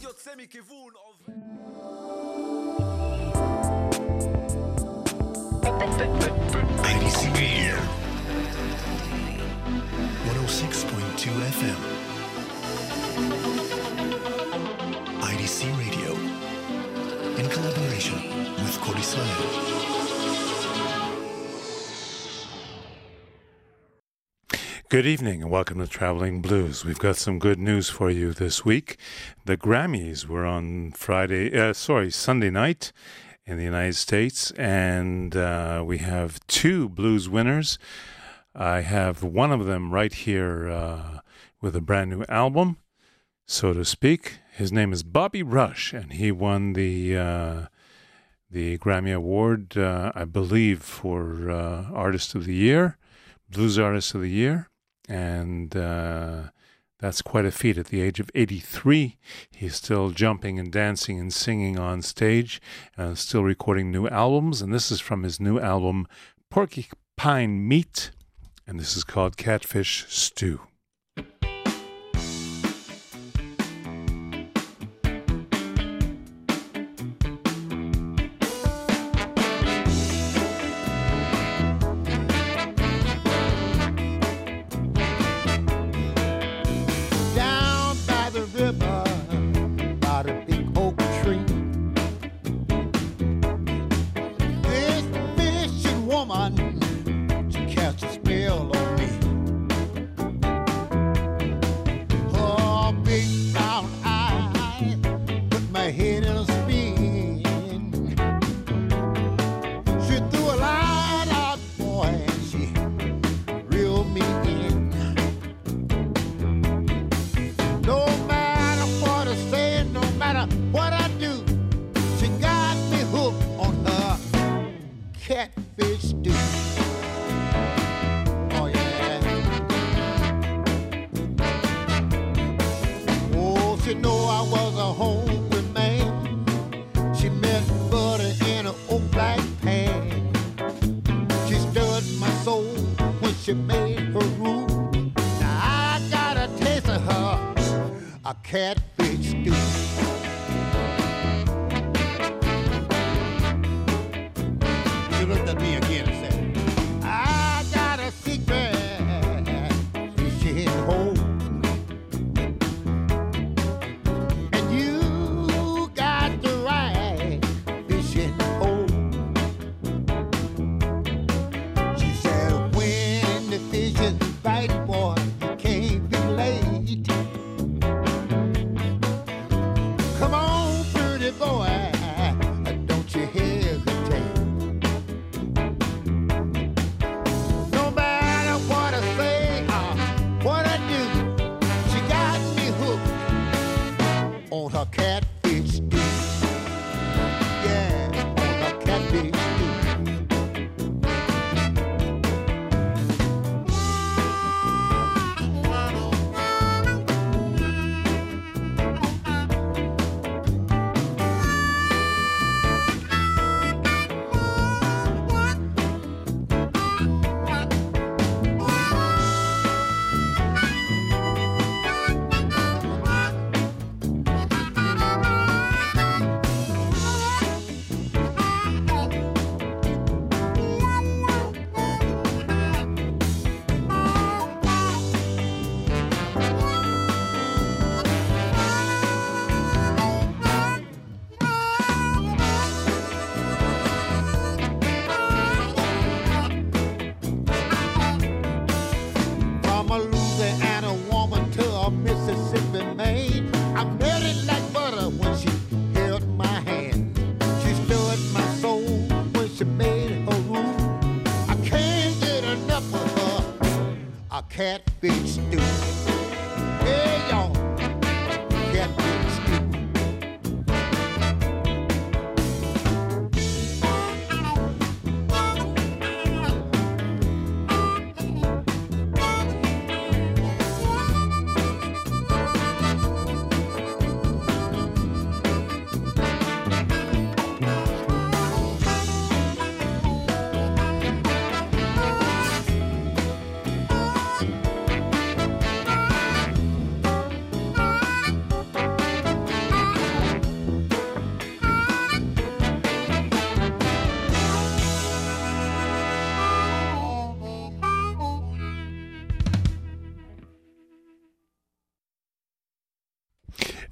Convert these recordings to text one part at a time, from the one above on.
יוצא מכיוון עובר... IDC Radio 106.2 FM. IDC Radio in collaboration with Cody Israel. Good evening and welcome to Traveling Blues. We've got some good news for you this week. The Grammys were on Friday, uh, sorry, Sunday night in the United States, and uh, we have two blues winners. I have one of them right here uh, with a brand new album, so to speak. His name is Bobby Rush, and he won the uh, the Grammy Award, uh, I believe, for uh, Artist of the Year, Blues Artist of the Year and uh, that's quite a feat. At the age of 83, he's still jumping and dancing and singing on stage, uh, still recording new albums. And this is from his new album, Porcupine Meat, and this is called Catfish Stew.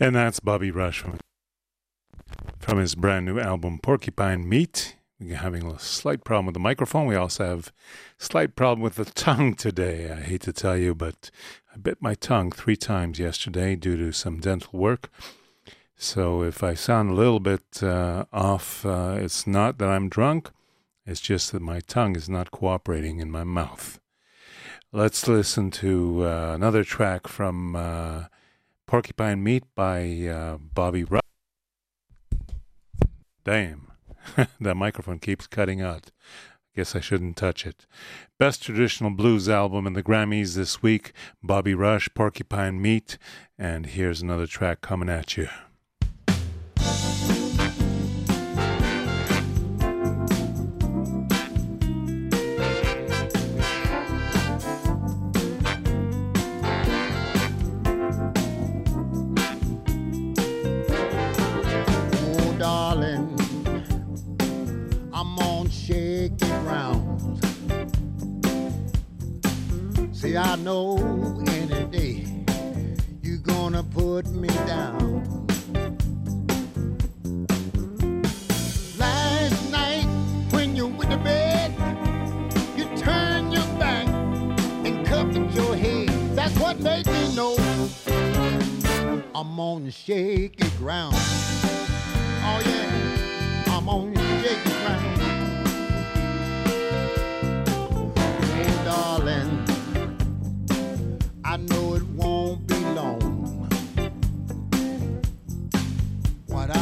And that's Bobby Rush from, from his brand new album Porcupine Meat. We're having a slight problem with the microphone. We also have slight problem with the tongue today. I hate to tell you, but I bit my tongue three times yesterday due to some dental work. So if I sound a little bit uh, off, uh, it's not that I'm drunk. It's just that my tongue is not cooperating in my mouth. Let's listen to uh, another track from uh, Porcupine Meat by uh, Bobby Rush. Damn, that microphone keeps cutting out. I guess I shouldn't touch it. Best traditional blues album in the Grammys this week Bobby Rush, Porcupine Meat, and here's another track coming at you. Know any day you're gonna put me down. Last night, when you went to bed, you turned your back and your head. That's what made me know I'm on shaky ground. Oh yeah, I'm on shaky ground.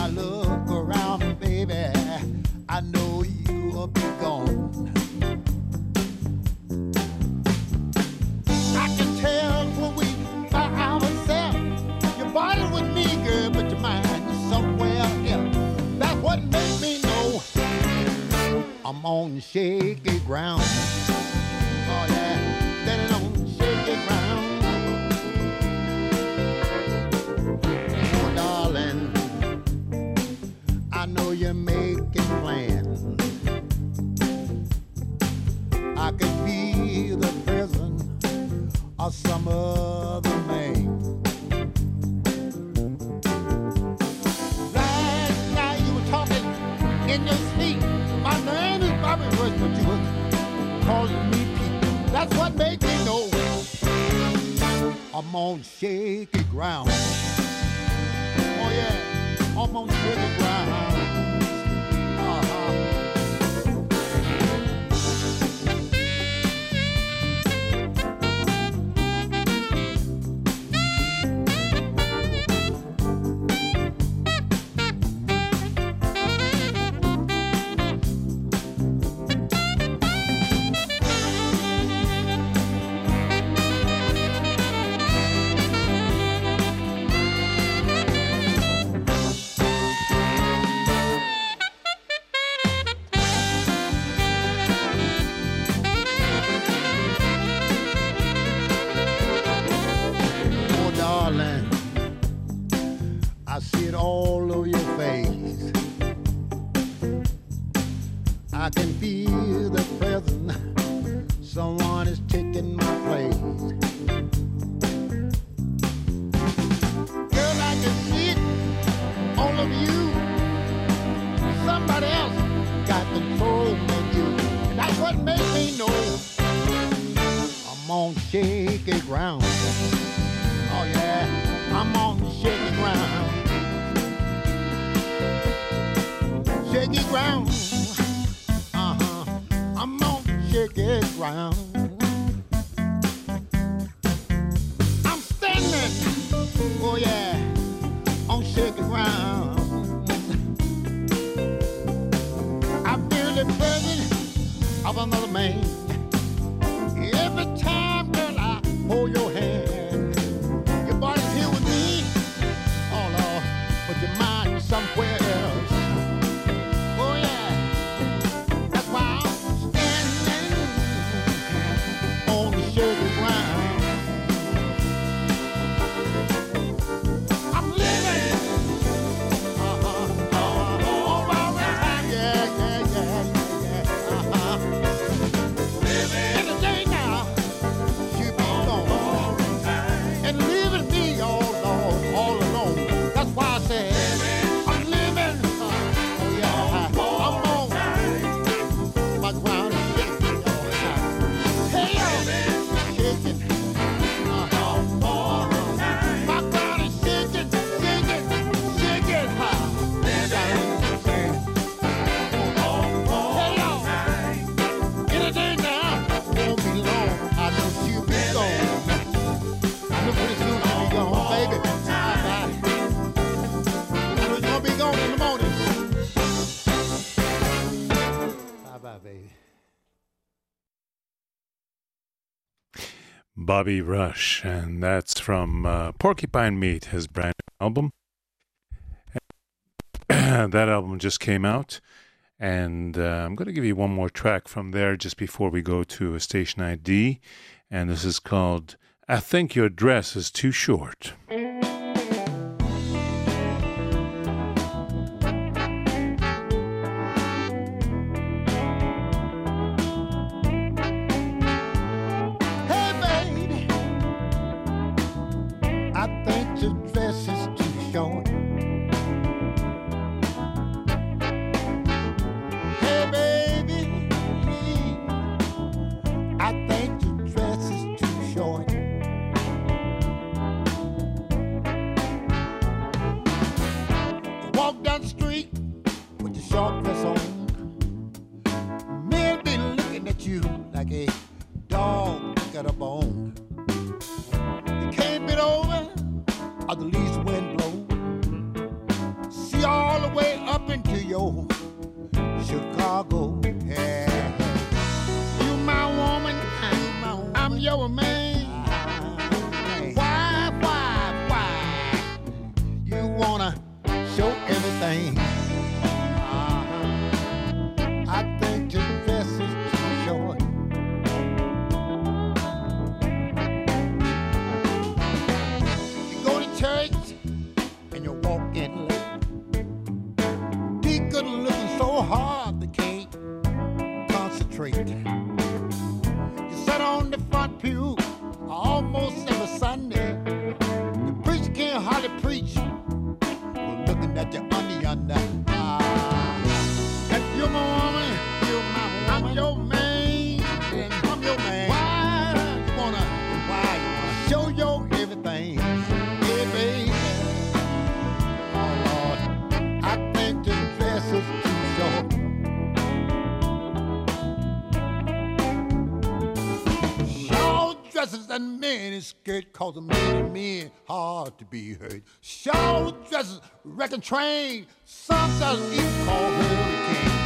I look around, baby, I know you'll be gone. I can tell when we by ourselves. Your body with me, girl, but your mind is somewhere else. That's what makes me know I'm on shaky ground. Oh yeah, standing on shaky ground. Ground. Oh yeah, I'm on shaky ground. Shaky ground. Uh-huh. I'm on shaky ground. I'm standing. Oh yeah, on shaky ground. I feel the presence of another man. Every time, hold your Bobby Rush, and that's from uh, Porcupine Meat, his brand new album. that album just came out, and uh, I'm going to give you one more track from there just before we go to a station ID, and this is called I Think Your Dress Is Too Short. Mm-hmm. dresses that men skirt cause a many men hard to be heard. Shower dresses, wrecking train, Sometimes even call hurricane.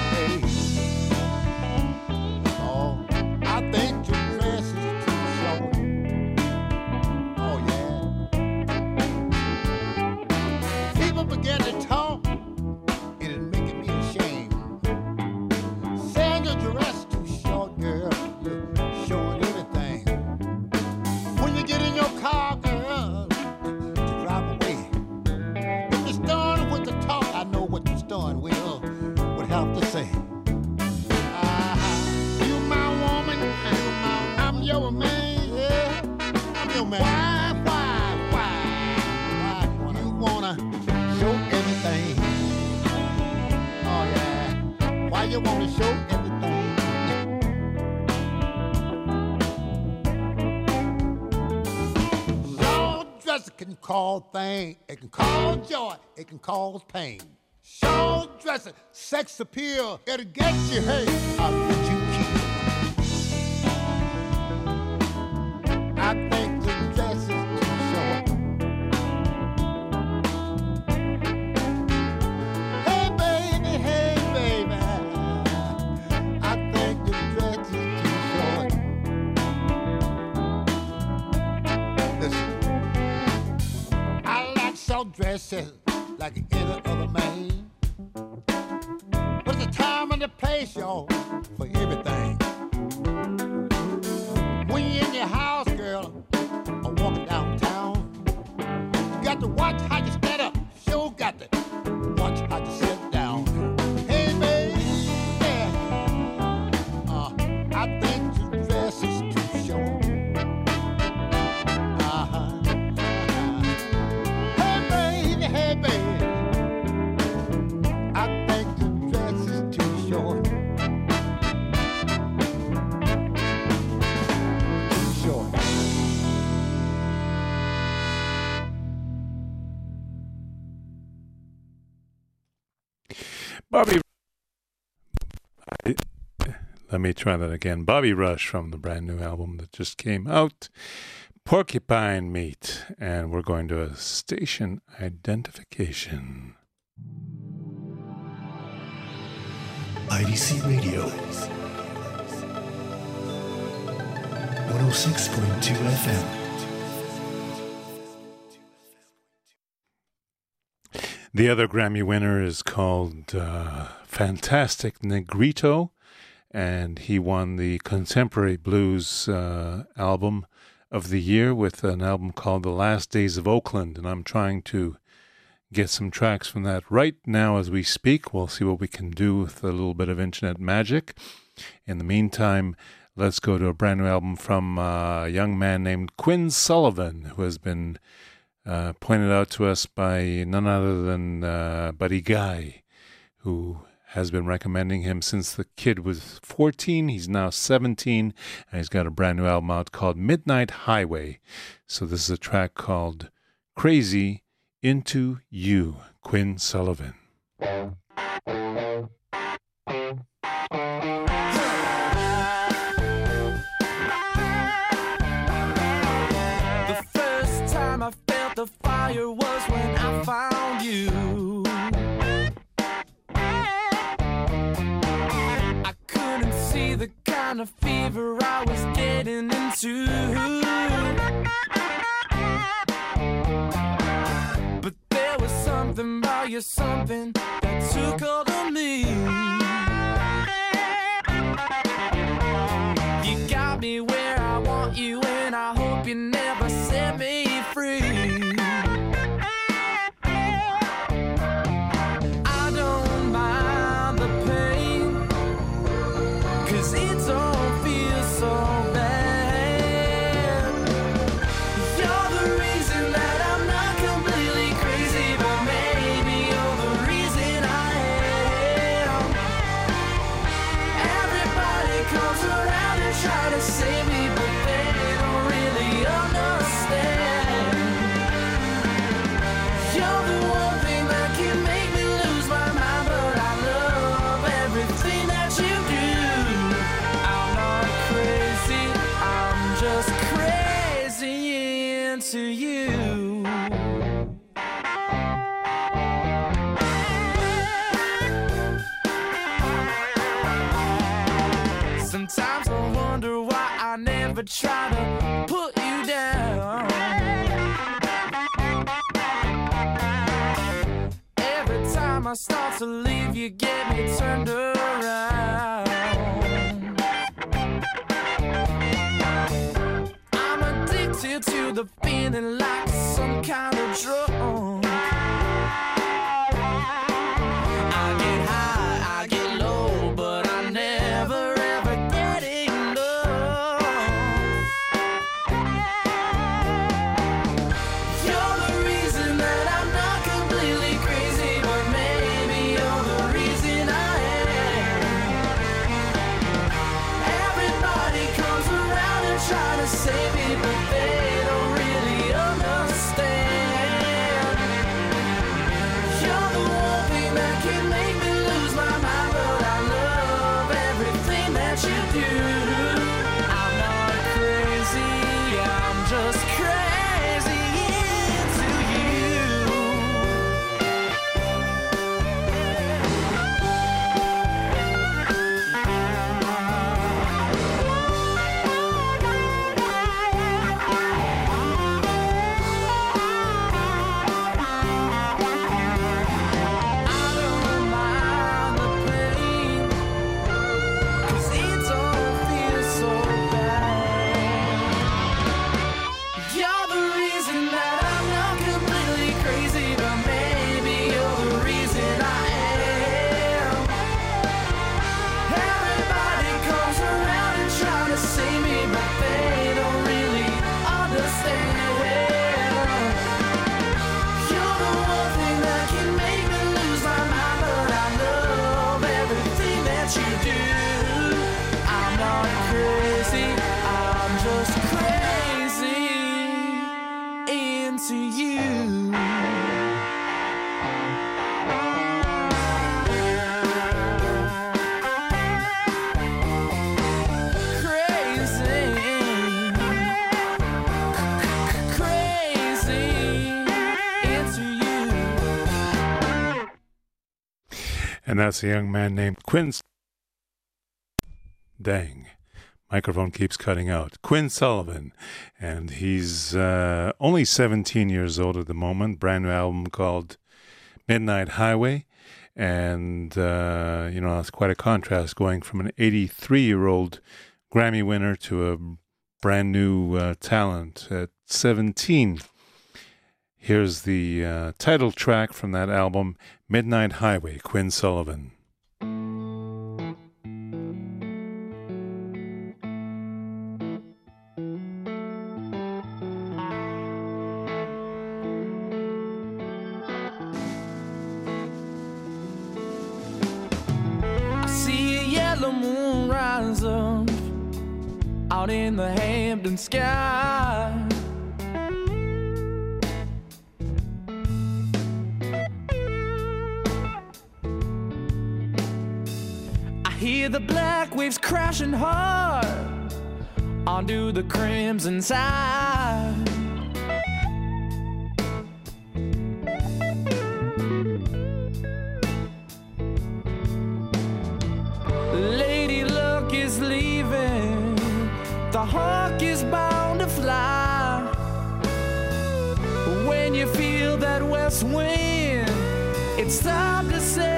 can cause pain. It can cause joy. It can cause pain. Shawl dressing, sex appeal, it'll get you hurt. I'll get you killed. I think dressed like any other man. But it's the time and the place, y'all, for everything. Let me try that again. Bobby Rush from the brand new album that just came out, Porcupine Meat. And we're going to a station identification. IDC Radio 106.2 FM. The other Grammy winner is called uh, Fantastic Negrito and he won the Contemporary Blues uh, album of the year with an album called The Last Days of Oakland. And I'm trying to get some tracks from that right now as we speak. We'll see what we can do with a little bit of internet magic. In the meantime, let's go to a brand new album from a young man named Quinn Sullivan, who has been uh, pointed out to us by none other than uh, Buddy Guy, who has been recommending him since the kid was 14. He's now 17, and he's got a brand new album out called Midnight Highway. So this is a track called Crazy Into You, Quinn Sullivan. the fire was when I found you. Kind of fever I was getting into. But there was something about you, something that took hold of me. You got me where never try to put you down. Every time I start to leave, you get me turned around. I'm addicted to the feeling like some kind of drug. And that's a young man named Quinn. Dang. Microphone keeps cutting out. Quinn Sullivan, and he's uh, only 17 years old at the moment. Brand new album called Midnight Highway, and uh, you know it's quite a contrast going from an 83 year old Grammy winner to a brand new uh, talent at 17. Here's the uh, title track from that album, Midnight Highway, Quinn Sullivan. I crashing hard onto the crimson side. Lady Luck is leaving. The hawk is bound to fly. When you feel that west wind, it's time to say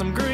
some green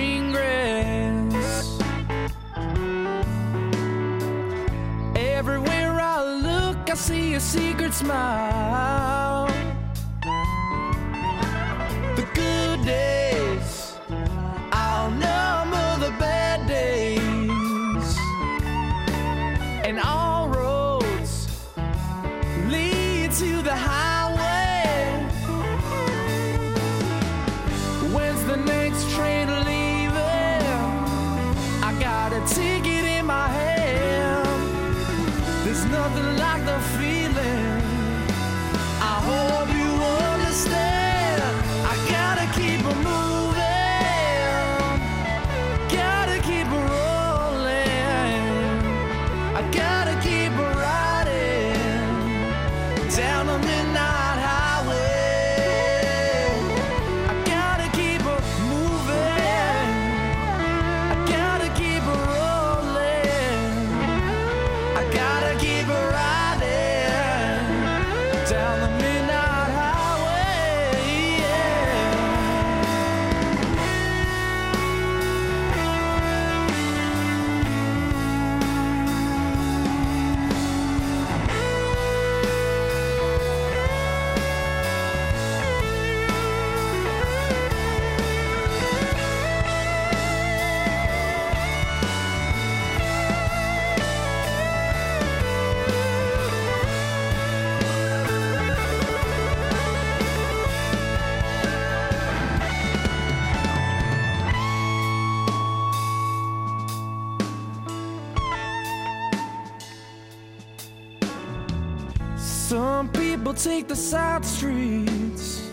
take the side streets,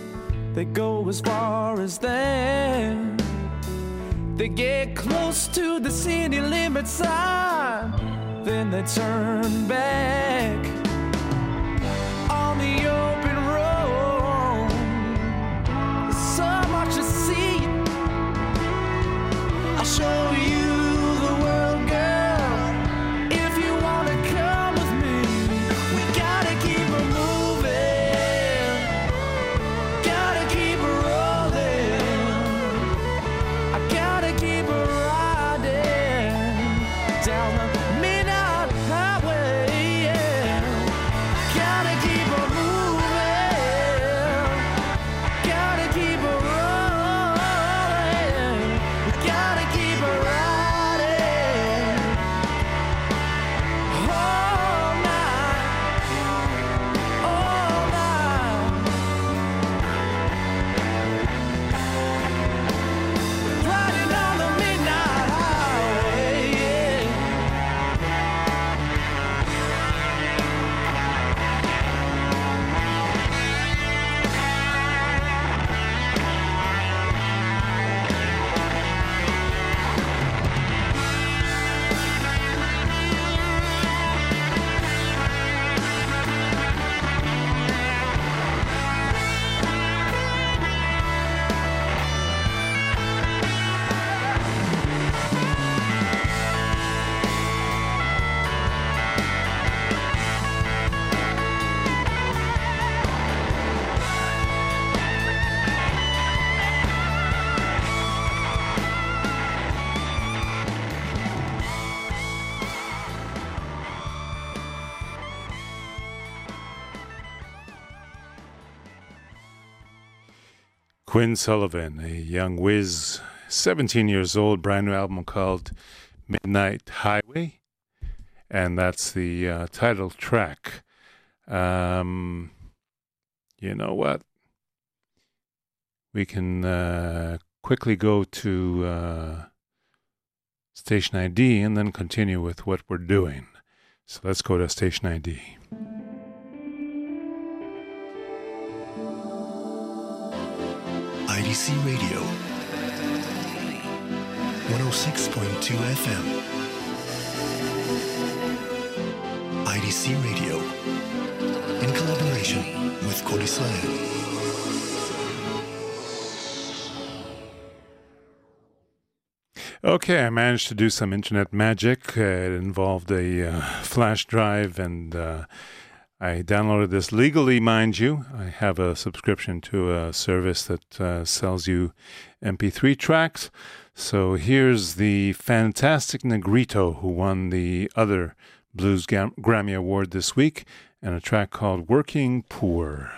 they go as far as that. They get close to the city limit sign, ah, then they turn back. Quinn Sullivan, a young whiz, 17 years old, brand new album called Midnight Highway, and that's the uh, title track. Um, you know what? We can uh, quickly go to uh, station ID and then continue with what we're doing. So let's go to station ID. IDC Radio, 106.2 FM. IDC Radio, in collaboration with Kod Okay, I managed to do some internet magic. Uh, it involved a uh, flash drive and uh, I downloaded this legally, mind you. I have a subscription to a service that uh, sells you MP3 tracks. So here's the fantastic Negrito, who won the other Blues Gam- Grammy Award this week, and a track called Working Poor.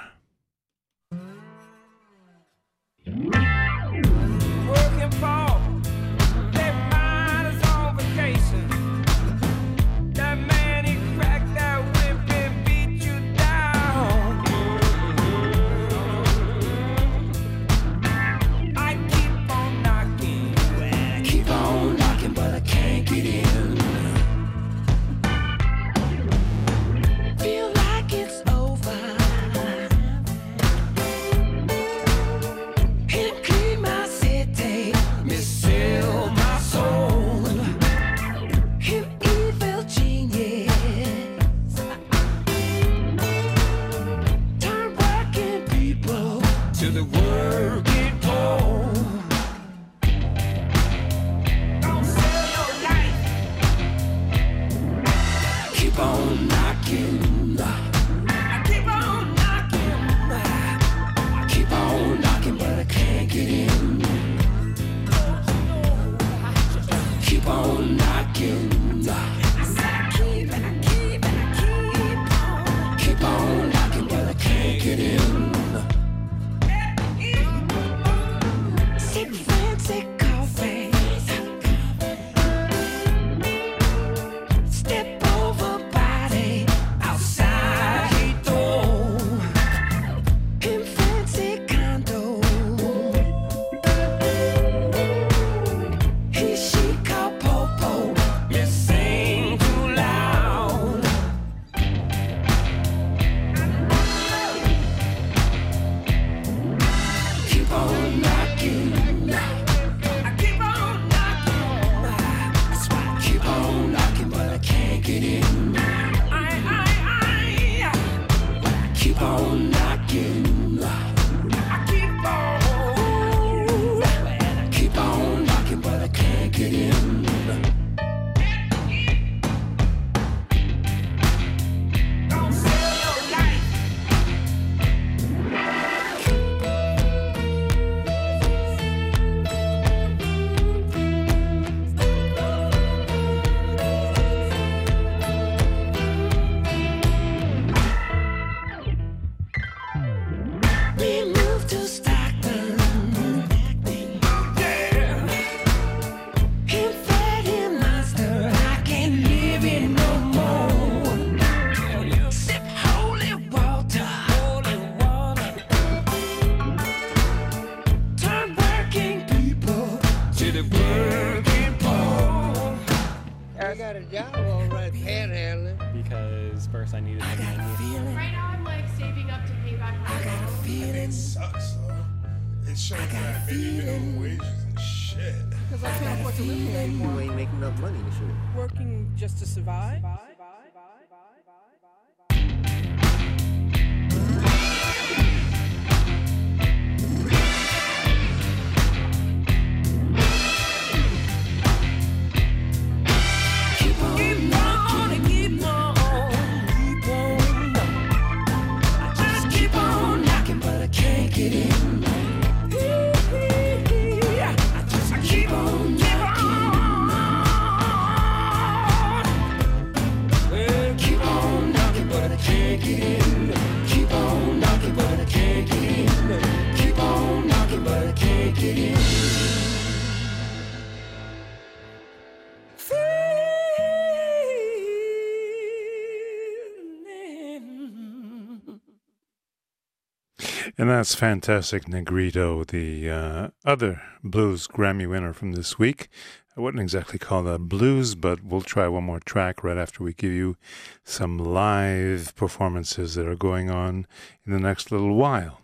And that's Fantastic Negrito, the uh, other blues Grammy winner from this week. I wouldn't exactly call that blues, but we'll try one more track right after we give you some live performances that are going on in the next little while.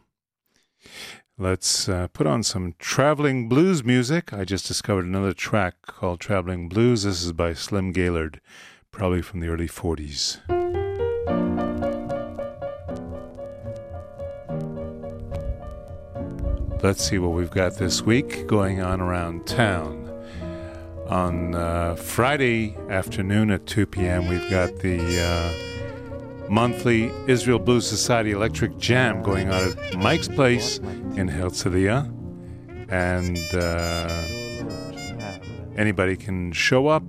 Let's uh, put on some traveling blues music. I just discovered another track called Traveling Blues. This is by Slim Gaillard, probably from the early 40s. Let's see what we've got this week going on around town. On uh, Friday afternoon at 2 p.m., we've got the uh, monthly Israel Blues Society Electric Jam going on at Mike's Place in Herzliya. And uh, anybody can show up,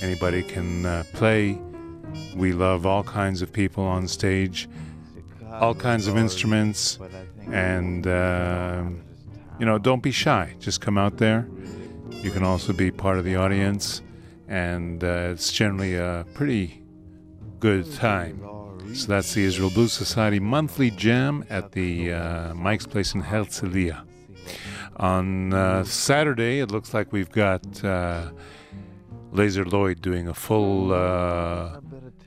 anybody can uh, play. We love all kinds of people on stage, all kinds of instruments, and uh, you know, don't be shy. Just come out there. You can also be part of the audience, and uh, it's generally a pretty good time. So that's the Israel Blues Society monthly jam at the uh, Mike's Place in Herzliya. On uh, Saturday, it looks like we've got uh, Lazer Lloyd doing a full uh,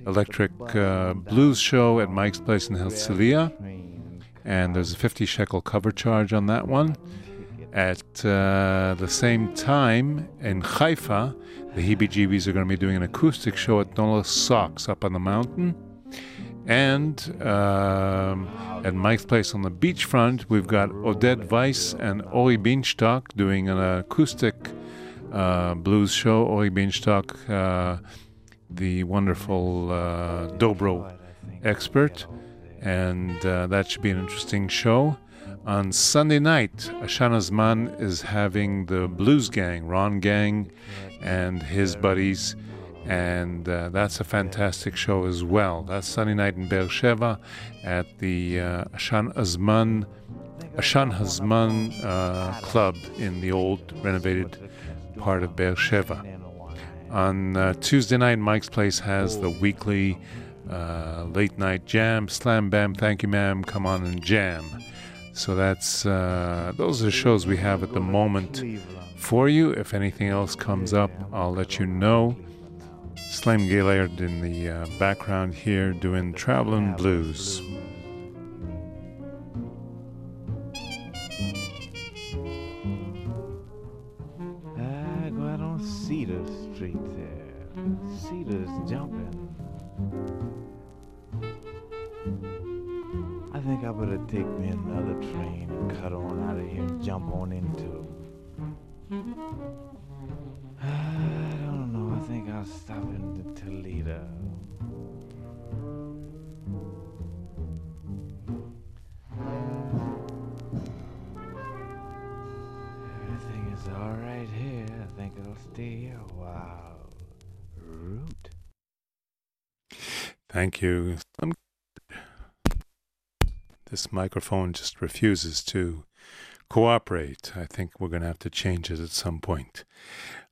electric uh, blues show at Mike's Place in Herzliya. And there's a 50 shekel cover charge on that one. At uh, the same time in Haifa, the Heebie Jeebies are going to be doing an acoustic show at Nola Socks up on the mountain. And um, at Mike's Place on the beachfront, we've got Oded Weiss and Ori Bienstock doing an acoustic uh, blues show. Ori Bienstock, uh, the wonderful uh, Dobro expert. And uh, that should be an interesting show. On Sunday night, Ashana Zman is having the Blues Gang, Ron Gang, and his buddies, and uh, that's a fantastic show as well. That's Sunday night in Beersheba at the uh, Ashan Azman, Ashan Hazman uh, Club in the old renovated part of Beersheba. On uh, Tuesday night, Mike's Place has the weekly uh, late night jam, slam bam, thank you, ma'am, come on and jam. So that's uh, those are shows we have at the moment for you. If anything else comes up, I'll let you know. Slam Gaillard in the uh, background here doing Traveling Blues. Cedar Street there. Cedar's jumping. I better take me another train and cut on out of here and jump on into. I don't know. I think I'll stop in Toledo. Everything is all right here. I think I'll stay here a while. Root. Thank you. Um, This microphone just refuses to cooperate. I think we're going to have to change it at some point.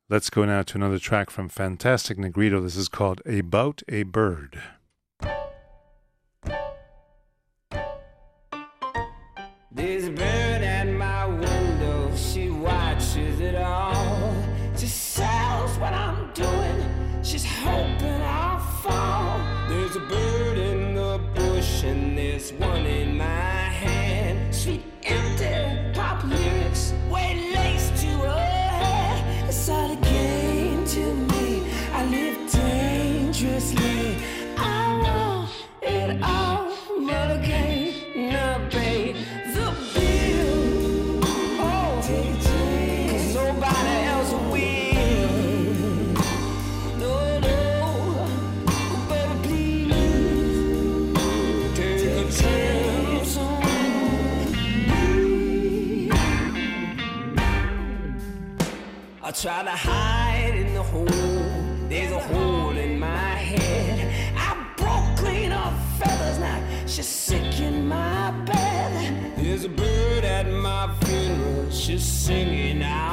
Let's go now to another track from Fantastic Negrito. This is called About a Bird. Try to hide in the hole. There's a hole in my head. I broke clean off feathers now. She's sick in my bed. There's a bird at my funeral. She's singing out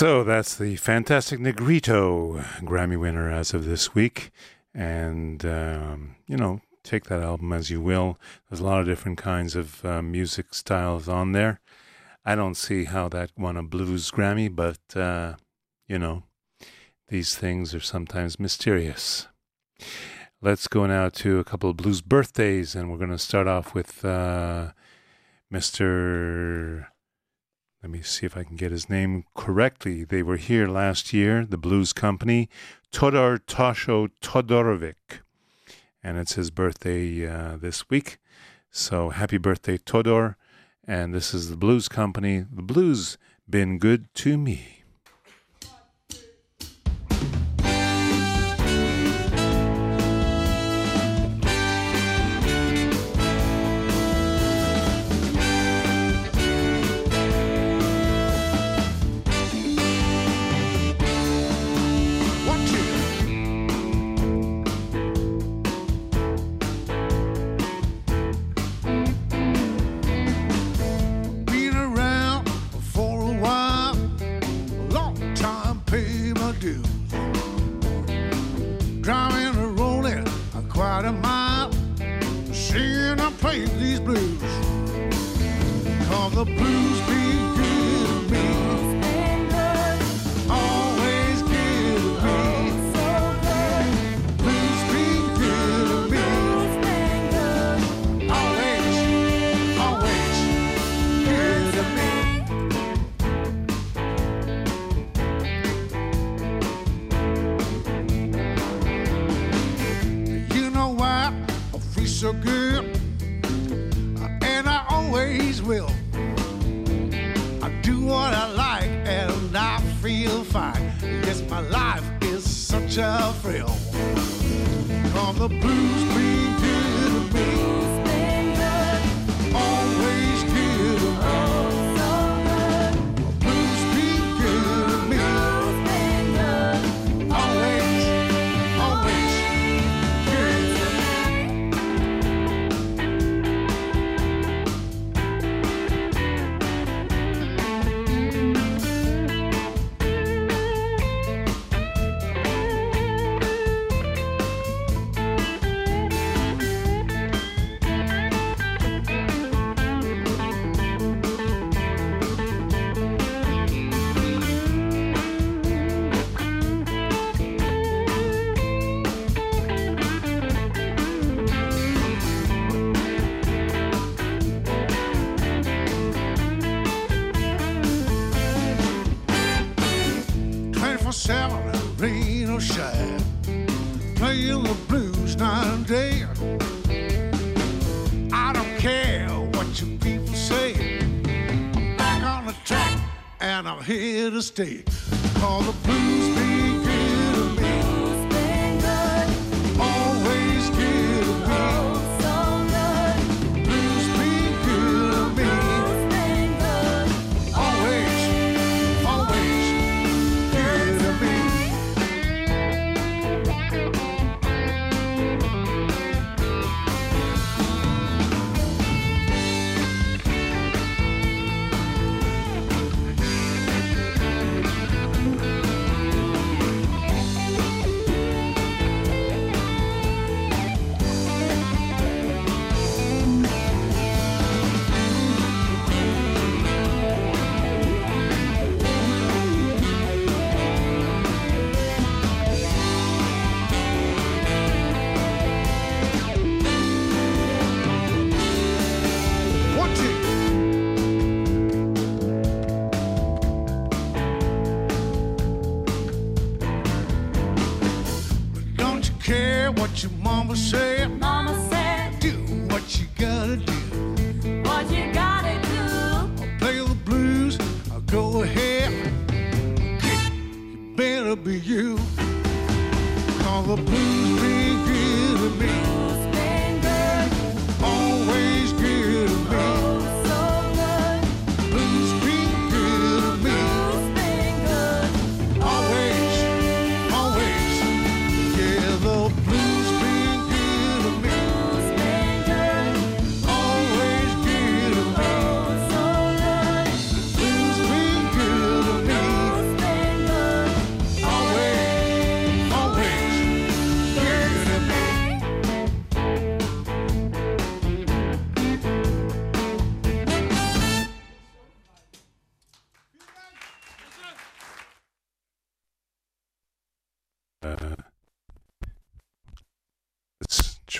So that's the Fantastic Negrito Grammy winner as of this week. And, um, you know, take that album as you will. There's a lot of different kinds of uh, music styles on there. I don't see how that won a blues Grammy, but, uh, you know, these things are sometimes mysterious. Let's go now to a couple of blues birthdays, and we're going to start off with uh, Mr. Let me see if I can get his name correctly. They were here last year, the Blues Company, Todor Toscho Todorovic. And it's his birthday uh, this week. So happy birthday, Todor. And this is the Blues Company. The blues been good to me. Here what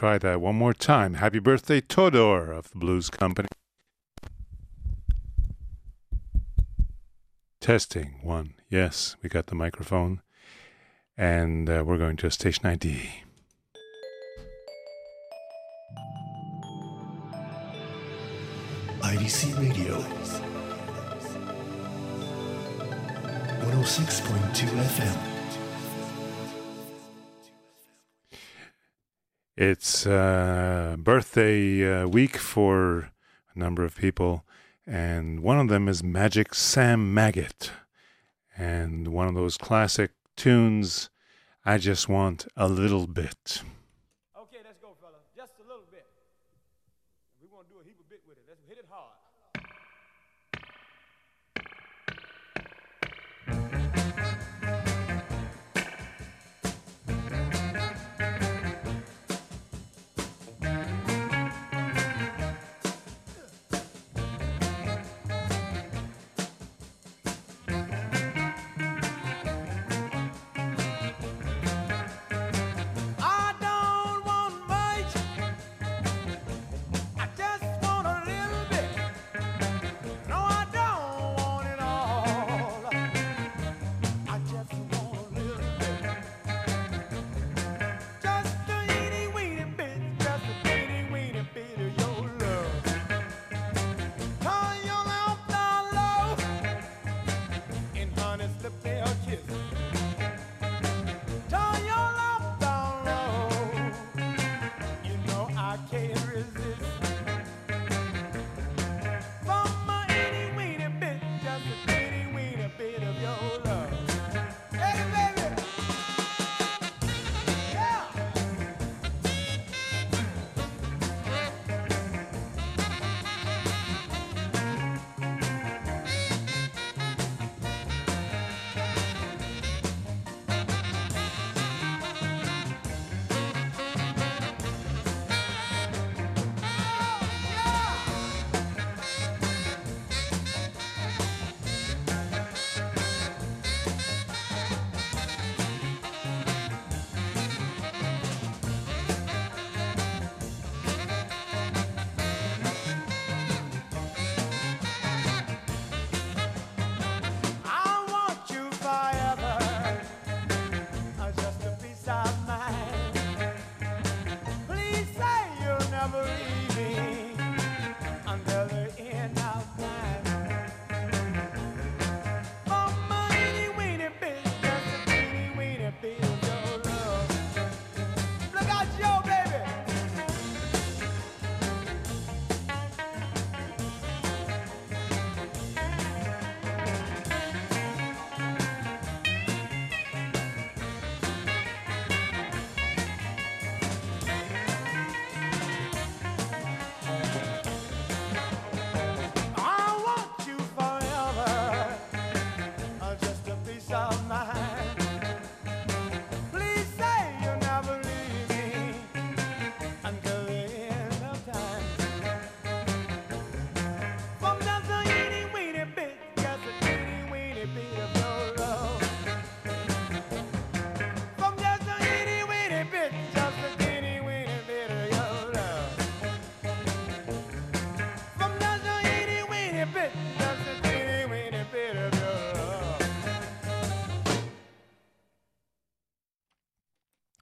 try that one more time. Happy birthday, Todor of the Blues Company. Testing one. Yes, we got the microphone. And uh, we're going to station ID. IDC Radio. 106.2 FM. It's uh, birthday uh, week for a number of people, and one of them is Magic Sam Maghett. And one of those classic tunes, I Just Want a Little Bit.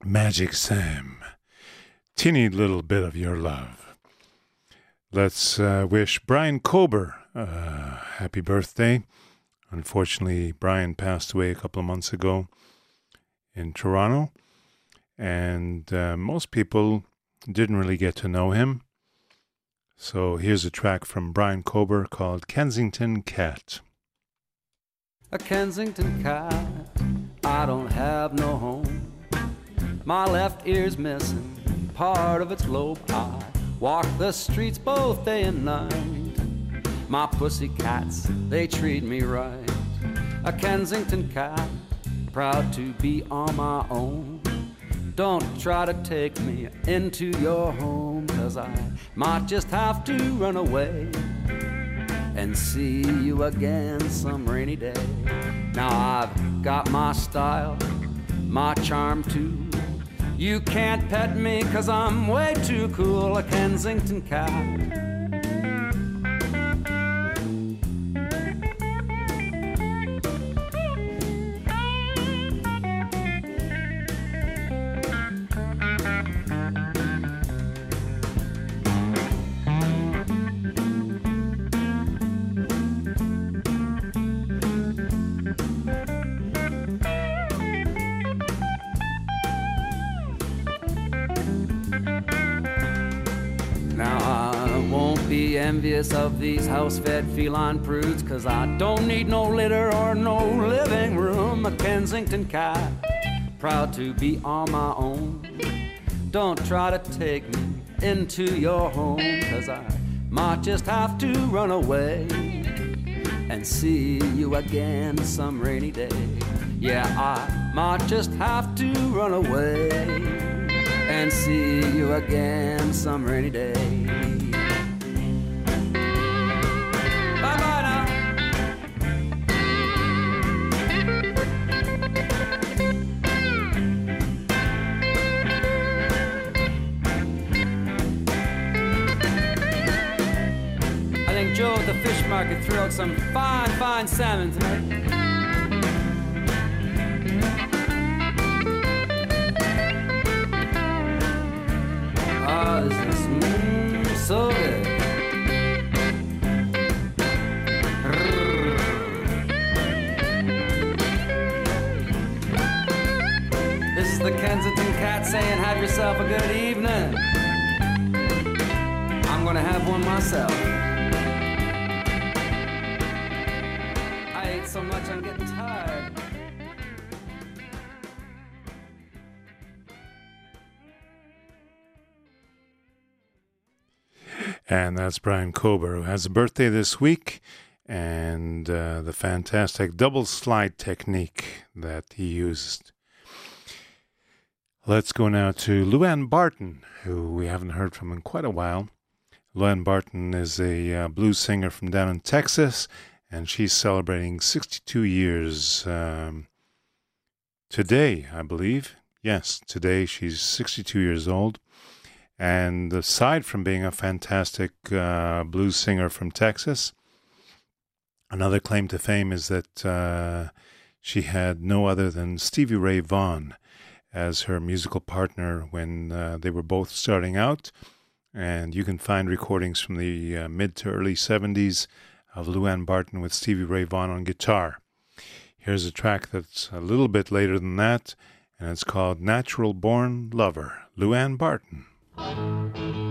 Magic Sam. Teeny little bit of your love. Let's uh, wish Brian Cober uh, happy birthday. Unfortunately, Brian passed away a couple of months ago in Toronto, and uh, most people didn't really get to know him. So here's a track from Brian Cober called Kensington Cat. a Kensington cat. I don't have no home. My left ear's missing part of its lobe. I walk the streets both day and night. My pussy cats, they treat me right. A Kensington cat, proud to be on my own. Don't try to take me into your home, cause I might just have to run away and see you again some rainy day. Now I've got my style, my charm too. You can't pet me cause I'm way too cool, a Kensington cat. Of these house-fed feline prudes Cause I don't need no litter or no living room. A Kensington cat, proud to be on my own. Don't try to take me into your home Cause I might just have to run away And see you again some rainy day. Yeah, I might just have to run away and see you again some rainy day. Fish market threw out some fine, fine salmon tonight. Ah, this is so good. This is the Kensington Cat saying, Have yourself a good evening. I'm gonna have one myself. I'm getting tired. And that's Brian Cober, who has a birthday this week, and uh, the fantastic double slide technique that he used. Let's go now to Lou Ann Barton, who we haven't heard from in quite a while. Lou Ann Barton is a uh, blues singer from down in Texas, and she's celebrating 62 years um, today, I believe. Yes, today she's 62 years old. And aside from being a fantastic uh, blues singer from Texas, another claim to fame is that uh, she had no other than Stevie Ray Vaughan as her musical partner when uh, they were both starting out. And you can find recordings from the uh, mid to early 70s of Lou Ann Barton with Stevie Ray Vaughan on guitar. Here's a track that's a little bit later than that, and it's called Natural Born Lover, Luann Barton.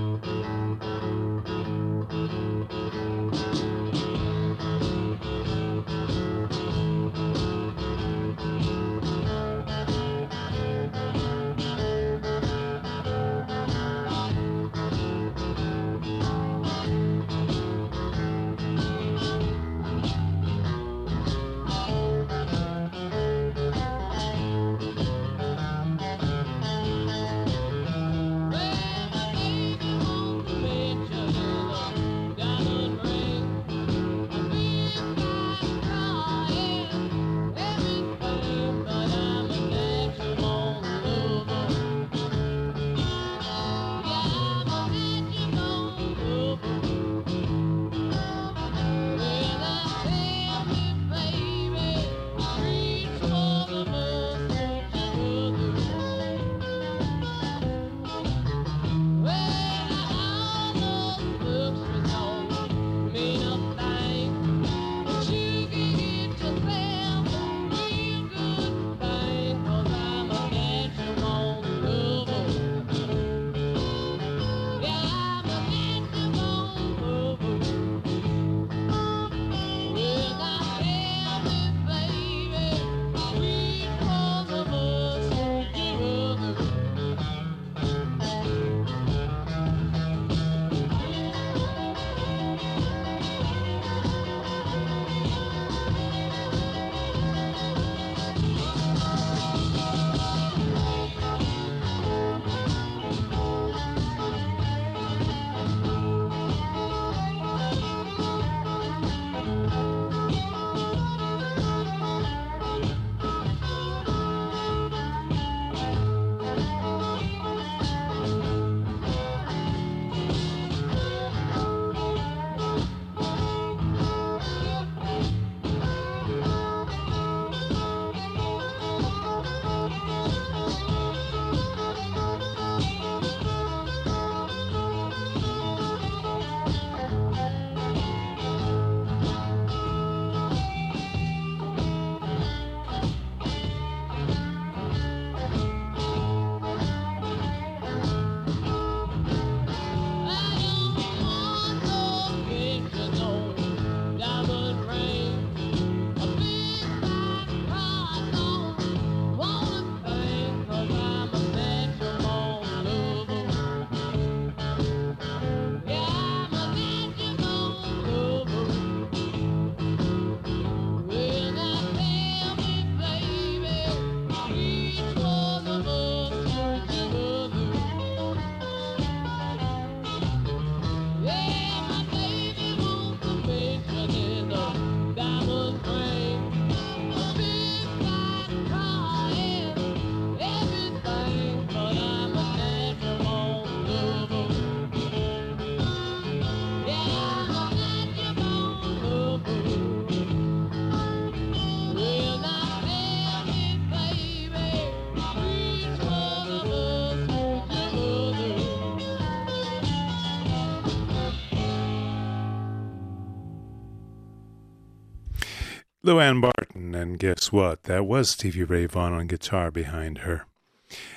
Lou Ann Barton, and guess what? That was Stevie Ray Vaughan on guitar behind her.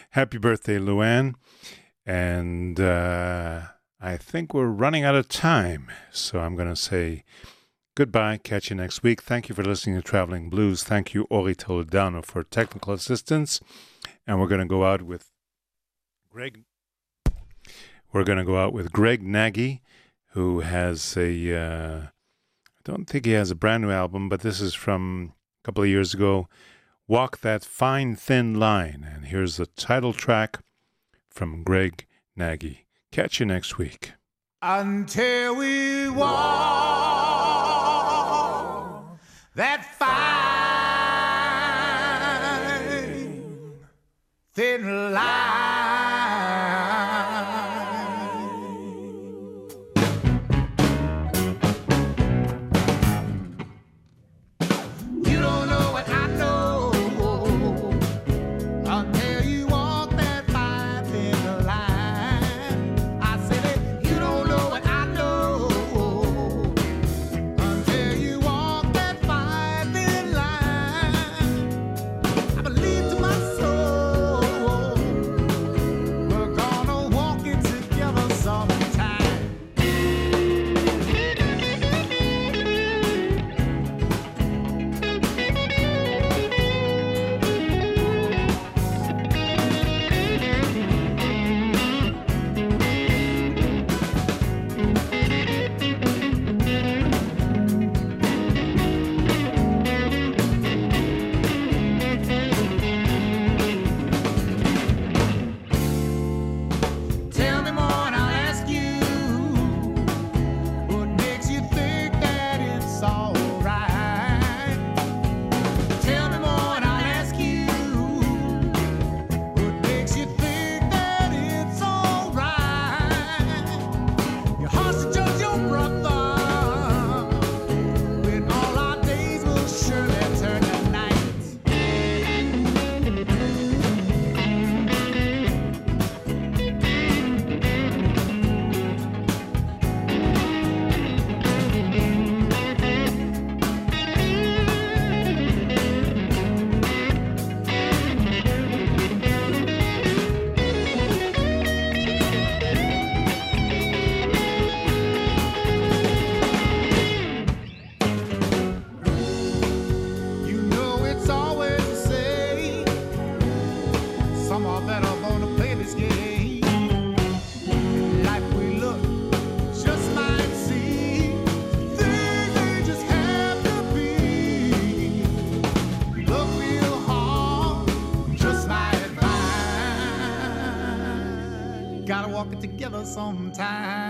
Happy birthday, Lou Ann. And uh, I think we're running out of time, so I'm going to say goodbye. Catch you next week. Thank you for listening to Traveling Blues. Thank you, Ori Toledano, for technical assistance. And we're going to go out with Greg. We're going to go out with Greg Nagy, who has a. Uh, I don't think he has a brand new album, but this is from a couple of years ago. Walk That Fine Thin Line. And here's the title track from Greg Nagy. Catch you next week. until we walk that fine thin line. Sometime.